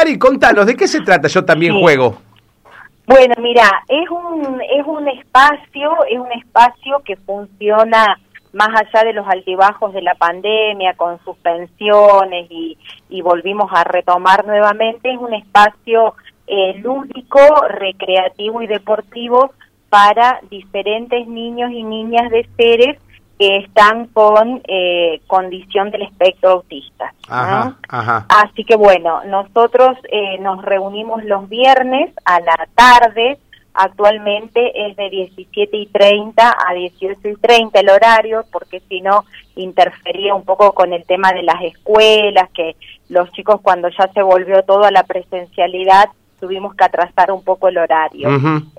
Cari, contanos, ¿de qué se trata? Yo también Sí. juego. Bueno, mira, es un, es un espacio, es un espacio que funciona más allá de los altibajos de la pandemia, con suspensiones y, y volvimos a retomar nuevamente, es un espacio eh, lúdico, recreativo y deportivo para diferentes niños y niñas de seres que están con eh, condición del espectro autista. ¿no? Ajá, ajá. Así que bueno, nosotros eh, nos reunimos los viernes a la tarde, actualmente es de 17 y 30 a 18 y 30 el horario, porque si no interfería un poco con el tema de las escuelas, que los chicos cuando ya se volvió todo a la presencialidad tuvimos que atrasar un poco el horario.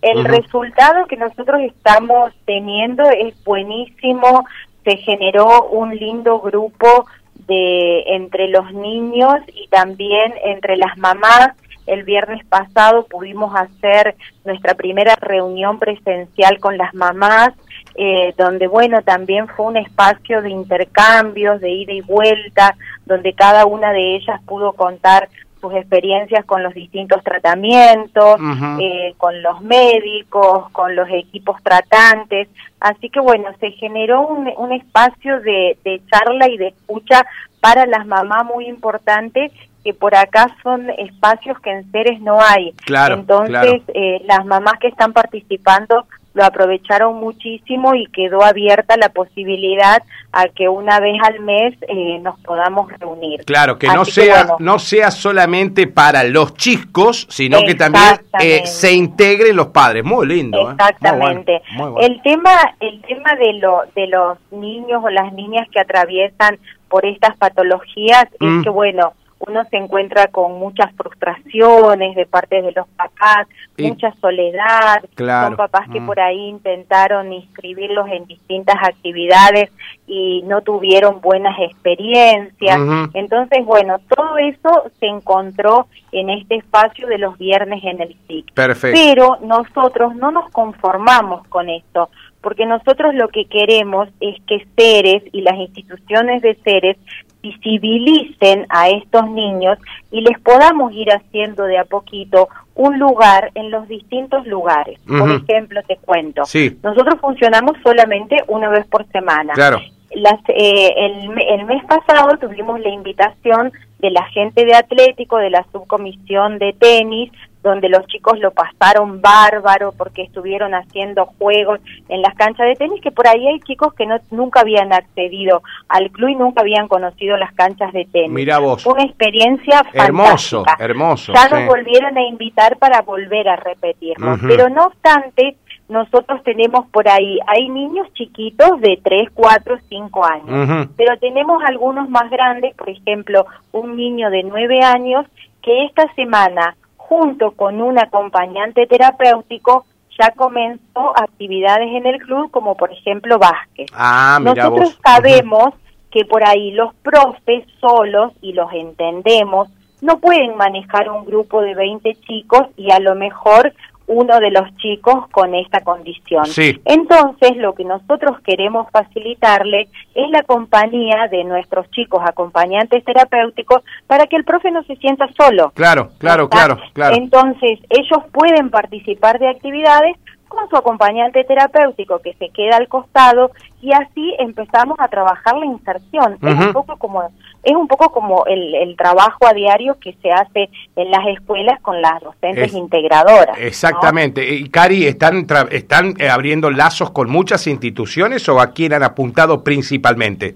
El resultado que nosotros estamos teniendo es buenísimo, se generó un lindo grupo de entre los niños y también entre las mamás. El viernes pasado pudimos hacer nuestra primera reunión presencial con las mamás, eh, donde bueno, también fue un espacio de intercambios, de ida y vuelta, donde cada una de ellas pudo contar sus experiencias con los distintos tratamientos, eh, con los médicos, con los equipos tratantes. Así que bueno, se generó un, un espacio de, de charla y de escucha para las mamás muy importante que por acá son espacios que en Ceres no hay. Claro, Entonces, claro. eh, las mamás que están participando lo aprovecharon muchísimo y quedó abierta la posibilidad a que una vez al mes eh, nos podamos reunir. Claro, que no sea, bueno, no sea solamente para los chicos, sino que también eh, se integren los padres. Muy lindo. ¿eh? Muy bueno, Exactamente. muy bueno. El tema, el tema de lo, de los niños o las niñas que atraviesan por estas patologías Mm. es que bueno, uno se encuentra con muchas frustraciones de parte de los papás, Y- mucha soledad, Claro. son papás que Mm. por ahí intentaron inscribirlos en distintas actividades y no tuvieron buenas experiencias. Entonces, bueno, todo eso se encontró en este espacio de los viernes en el SIC. Perfecto. Pero nosotros no nos conformamos con esto, porque nosotros lo que queremos es que Ceres y las instituciones de Ceres visibilicen a estos niños y les podamos ir haciendo de a poquito un lugar en los distintos lugares. Por ejemplo, te cuento, Sí. nosotros funcionamos solamente una vez por semana. Claro. Las, eh, el, el mes pasado tuvimos la invitación de la gente de Atlético, de la subcomisión de tenis, donde los chicos lo pasaron bárbaro porque estuvieron haciendo juegos en las canchas de tenis, que por ahí hay chicos que no, nunca habían accedido al club y nunca habían conocido las canchas de tenis. Mirá vos. Una experiencia Hermoso, fantástica. hermoso, Ya sí. nos volvieron a invitar para volver a repetirlo. Ujú. Pero no obstante, nosotros tenemos por ahí, hay niños chiquitos de 3, 4, 5 años, pero tenemos algunos más grandes, por ejemplo, un niño de 9 años que esta semana, junto con un acompañante terapéutico, ya comenzó actividades en el club, como por ejemplo básquet. Ah, Nosotros vos. sabemos que por ahí los profes solos, y los entendemos, no pueden manejar un grupo de 20 chicos y a lo mejor uno de los chicos con esta condición. Sí. Entonces, lo que nosotros queremos facilitarle es la compañía de nuestros chicos acompañantes terapéuticos para que el profe no se sienta solo. Claro, claro, claro, claro. Entonces, ellos pueden participar de actividades con su acompañante terapéutico que se queda al costado y así empezamos a trabajar la inserción. Es un poco como es un poco como el, el trabajo a diario que se hace en las escuelas con las docentes Es- integradoras. ¿no? Exactamente. Y Cari, ¿están, tra- están eh, abriendo lazos con muchas instituciones o a quién han apuntado principalmente?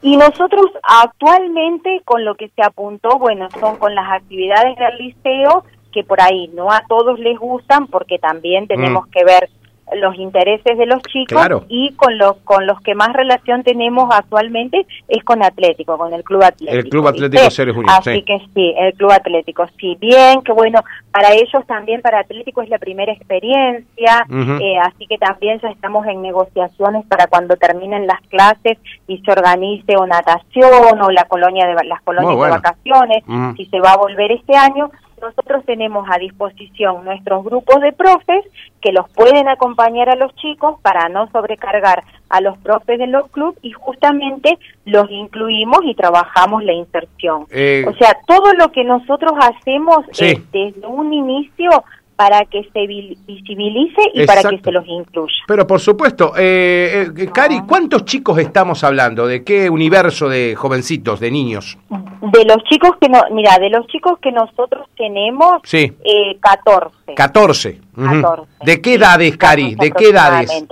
Y nosotros actualmente con lo que se apuntó, bueno, son con las actividades del liceo, que por ahí no a todos les gustan, porque también tenemos Mm. que ver los intereses de los chicos Claro. y con los con los que más relación tenemos actualmente es con Atlético, con el Club Atlético. El Club Atlético ¿viste? Ceres Unidos, Así sí. que sí, el Club Atlético, sí, bien, que bueno, para ellos también, para Atlético es la primera experiencia, eh, así que también ya estamos en negociaciones para cuando terminen las clases y se organice o natación o la colonia de las colonias bueno. de vacaciones, si se va a volver este año. Nosotros tenemos a disposición nuestros grupos de profes que los pueden acompañar a los chicos para no sobrecargar a los profes de los clubes y justamente los incluimos y trabajamos la inserción. Eh, o sea, todo lo que nosotros hacemos Sí. eh, desde un inicio para que se vi- visibilice y para que se los incluya. Pero por supuesto, eh, eh, Cari, ¿cuántos chicos estamos hablando? ¿De qué universo de jovencitos, de niños? De los chicos que no, mira, de los chicos que nosotros tenemos, Sí. eh, 14. 14. Ujú. 14. ¿De qué edades, Cari? 14 ¿De qué edades?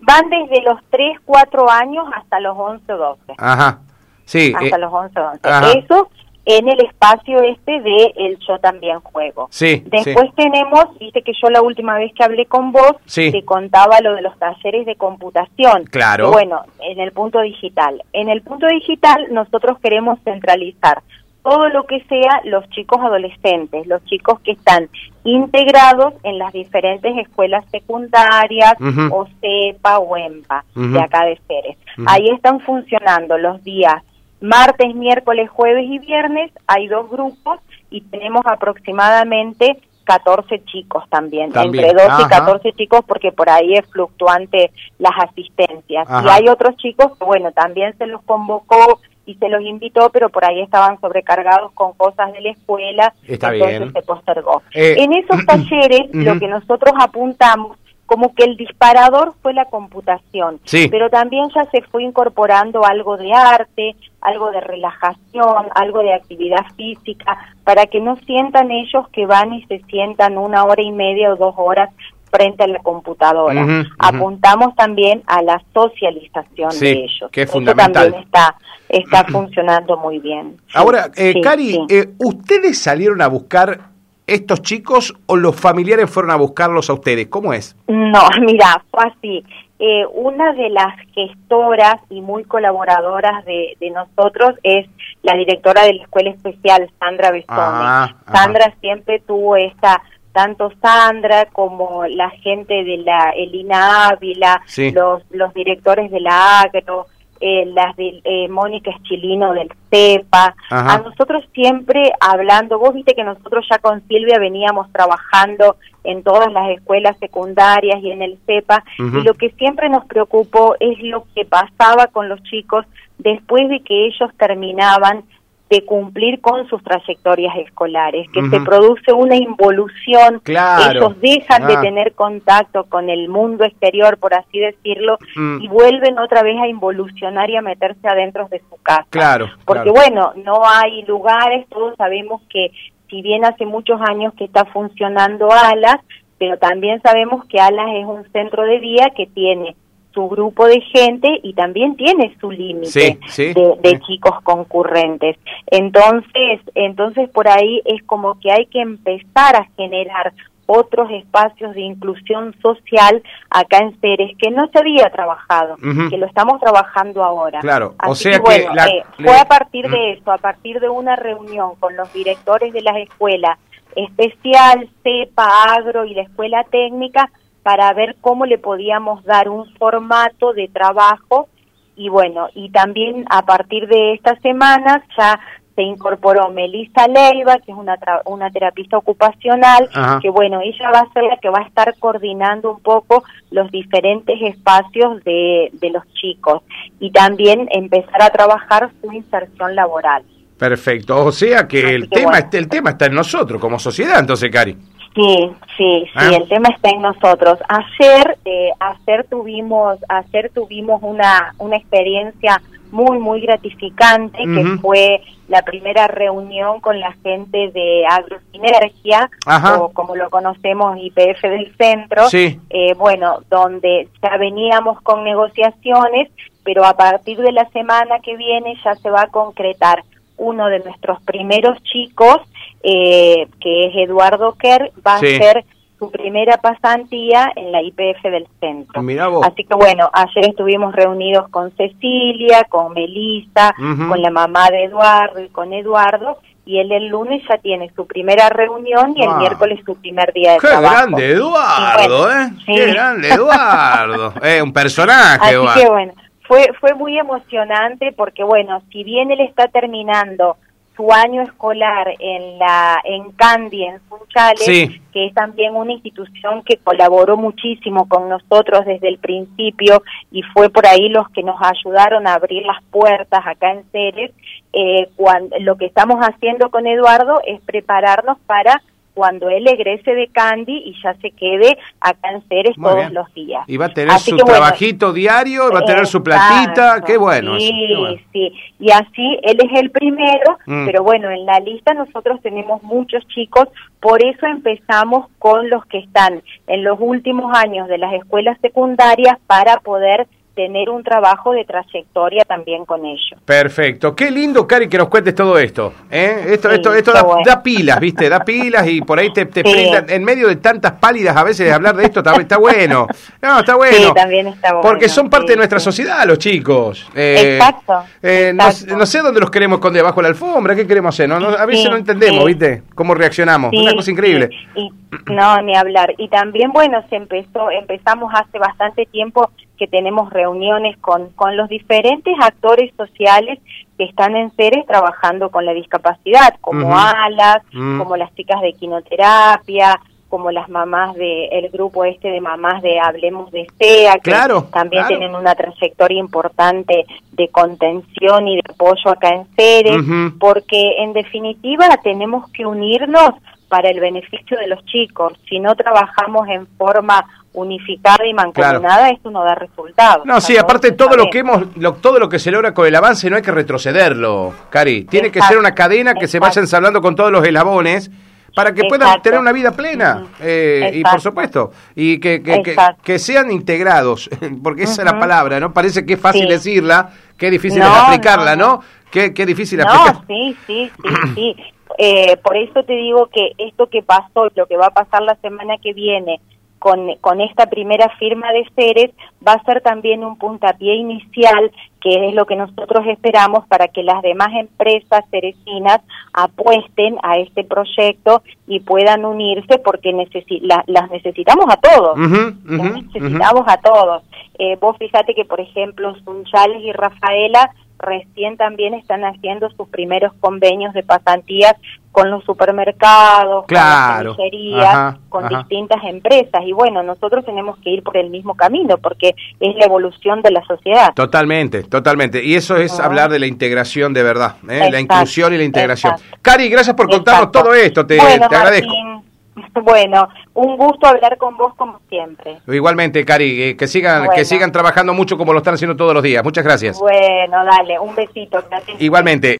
Van desde los 3, 4 años hasta los 11, 12. Ajá. Sí. hasta eh, los 11, 11. ajá. Eso en el espacio este de el Yo También Juego. Sí, Después tenemos, viste que yo la última vez que hablé con vos, Sí. te contaba lo de los talleres de computación. Claro. Bueno, en el punto digital. En el punto digital nosotros queremos centralizar todo lo que sea los chicos adolescentes, los chicos que están integrados en las diferentes escuelas secundarias o CEPA o EMPA de acá de Ceres. Ahí están funcionando los días martes, miércoles, jueves y viernes. Hay dos grupos y tenemos aproximadamente 14 chicos también, También, entre 12 y ajá. 14 chicos porque por ahí es fluctuante las asistencias. Y hay otros chicos que, bueno, también se los convocó y se los invitó, pero por ahí estaban sobrecargados con cosas de la escuela, Está entonces bien. se postergó. Eh, en esos talleres lo que nosotros apuntamos como que el disparador fue la computación, Sí. pero también ya se fue incorporando algo de arte, algo de relajación, algo de actividad física, para que no sientan ellos que van y se sientan una hora y media o dos horas frente a la computadora. Apuntamos también a la socialización Sí, de ellos. que es Eso fundamental. también está, está funcionando muy bien. Ahora, eh, sí, Cari, eh, ¿ustedes salieron a buscar estos chicos o los familiares fueron a buscarlos a ustedes? ¿Cómo es? No, mira, fue así. Eh, una de las gestoras y muy colaboradoras de, de nosotros es la directora de la escuela especial, Sandra Bestone. Ah. Sandra siempre tuvo esta, tanto Sandra como la gente de la Elina Ávila, Sí. los, los directores de la Agro, eh, las de eh, Mónica Eschilino del CEPA, Ajá. a nosotros siempre hablando, vos viste que nosotros ya con Silvia veníamos trabajando en todas las escuelas secundarias y en el CEPA, y lo que siempre nos preocupó es lo que pasaba con los chicos después de que ellos terminaban de cumplir con sus trayectorias escolares, que se produce una involución, Claro. ellos dejan Ah. de tener contacto con el mundo exterior, por así decirlo, Mm. y vuelven otra vez a involucionar y a meterse adentro de su casa. Claro. Porque claro. bueno, no hay lugares, todos sabemos que si bien hace muchos años que está funcionando Alas, pero también sabemos que Alas es un centro de día que tiene su grupo de gente y también tiene su límite Sí, sí, de, chicos concurrentes. Entonces, entonces por ahí es como que hay que empezar a generar otros espacios de inclusión social acá en Ceres que no se había trabajado, que lo estamos trabajando ahora. Claro, o Así sea que, que bueno, la- eh, fue a partir de eso, a partir de una reunión con los directores de las escuelas especial, CEPA, Agro y la escuela técnica para ver cómo le podíamos dar un formato de trabajo y bueno, y también a partir de estas semanas ya se incorporó Melissa Leiva, que es una, tra- una terapista ocupacional, Ajá. que bueno, ella va a ser la que va a estar coordinando un poco los diferentes espacios de, de los chicos y también empezar a trabajar su inserción laboral. Perfecto. O sea que Así el que tema, bueno. el tema está en nosotros como sociedad, entonces, Cari. Sí, sí, sí, Ah. el tema está en nosotros. Ayer, eh, ayer tuvimos, ayer tuvimos una, una experiencia muy, muy gratificante, que fue la primera reunión con la gente de Agrosinergia, Ajá. o como lo conocemos, IPF del centro, Sí. eh, bueno, donde ya veníamos con negociaciones, pero a partir de la semana que viene ya se va a concretar uno de nuestros primeros chicos, eh, que es Eduardo Kerr, va Sí. a ser su primera pasantía en la IPF del centro. Vos. Así que bueno, ayer estuvimos reunidos con Cecilia, con Melissa, con la mamá de Eduardo y con Eduardo, y él el lunes ya tiene su primera reunión y el Wow. miércoles su primer día de Qué trabajo. grande, Eduardo, bueno, ¿eh? sí. Qué grande, Eduardo. eh, un personaje, Así Eduardo. que bueno, fue, fue muy emocionante porque bueno, si bien él está terminando su año escolar en la en Candy, en Sunchales, que es también una institución que colaboró muchísimo con nosotros desde el principio y fue por ahí los que nos ayudaron a abrir las puertas acá en Ceres. Eh, cuando, lo que estamos haciendo con Eduardo es prepararnos para cuando él egrese de Candy y ya se quede acá en Ceres todos los días. Y va a tener su trabajito diario, va a tener su platita, qué bueno. Sí, sí, y así él es el primero, mm. pero bueno, en la lista nosotros tenemos muchos chicos, por eso empezamos con los que están en los últimos años de las escuelas secundarias para poder tener un trabajo de trayectoria también con ellos. Perfecto. Qué lindo, Cari, que nos cuentes todo esto. ¿eh? Esto, esto, esto da, pilas, ¿viste? Da pilas y por ahí te, te en medio de tantas pálidas a veces hablar de esto, está, bueno. No, está bueno. Sí, también está bueno. Porque son parte de nuestra sociedad los chicos. Eh, exacto, eh, No, sé dónde los queremos esconder, bajo la alfombra, ¿qué queremos hacer? No, a veces no entendemos, ¿viste? Cómo reaccionamos. Una cosa increíble. no, ni hablar. Y también, bueno, se empezó, empezamos hace bastante tiempo que tenemos reuniones con, con los diferentes actores sociales que están en Ceres trabajando con la discapacidad, como ALAS, mm. como las chicas de quinoterapia, como las mamás del el grupo este de mamás de Hablemos de SEA, que también tienen una trayectoria importante de contención y de apoyo acá en Ceres, porque en definitiva tenemos que unirnos para el beneficio de los chicos. Si no trabajamos en forma unificada y mancomunada, esto no da resultados. No, sí, aparte todo lo que hemos, todo lo que se logra con el avance no hay que retrocederlo, Cari. Tiene que ser una cadena que se vaya ensablando con todos los eslabones para que puedan tener una vida plena eh, y por supuesto y que, que, sean integrados porque esa es la palabra no parece que es fácil decirla que difícil es aplicarla no, Qué, qué difícil no, sí sí sí sí. Eh, por eso te digo que esto que pasó lo que va a pasar la semana que viene con, con esta primera firma de Ceres va a ser también un puntapié inicial que es lo que nosotros esperamos para que las demás empresas cerecinas apuesten a este proyecto y puedan unirse porque las necesitamos a todos, las necesitamos a todos. Eh, vos fíjate que, por ejemplo, Sunchales y Rafaela recién también están haciendo sus primeros convenios de pasantías con los supermercados, con las con distintas empresas. Y bueno, nosotros tenemos que ir por el mismo camino porque es la evolución de la sociedad. Totalmente, totalmente. Y eso es hablar de la integración de verdad, ¿eh? la inclusión y la integración. Cari, gracias por contarnos todo esto, te, te agradezco. Bueno, un gusto hablar con vos como siempre. Igualmente, Cari, eh, que sigan que sigan trabajando mucho como lo están haciendo todos los días. Muchas gracias. Bueno, dale, un besito. Igualmente.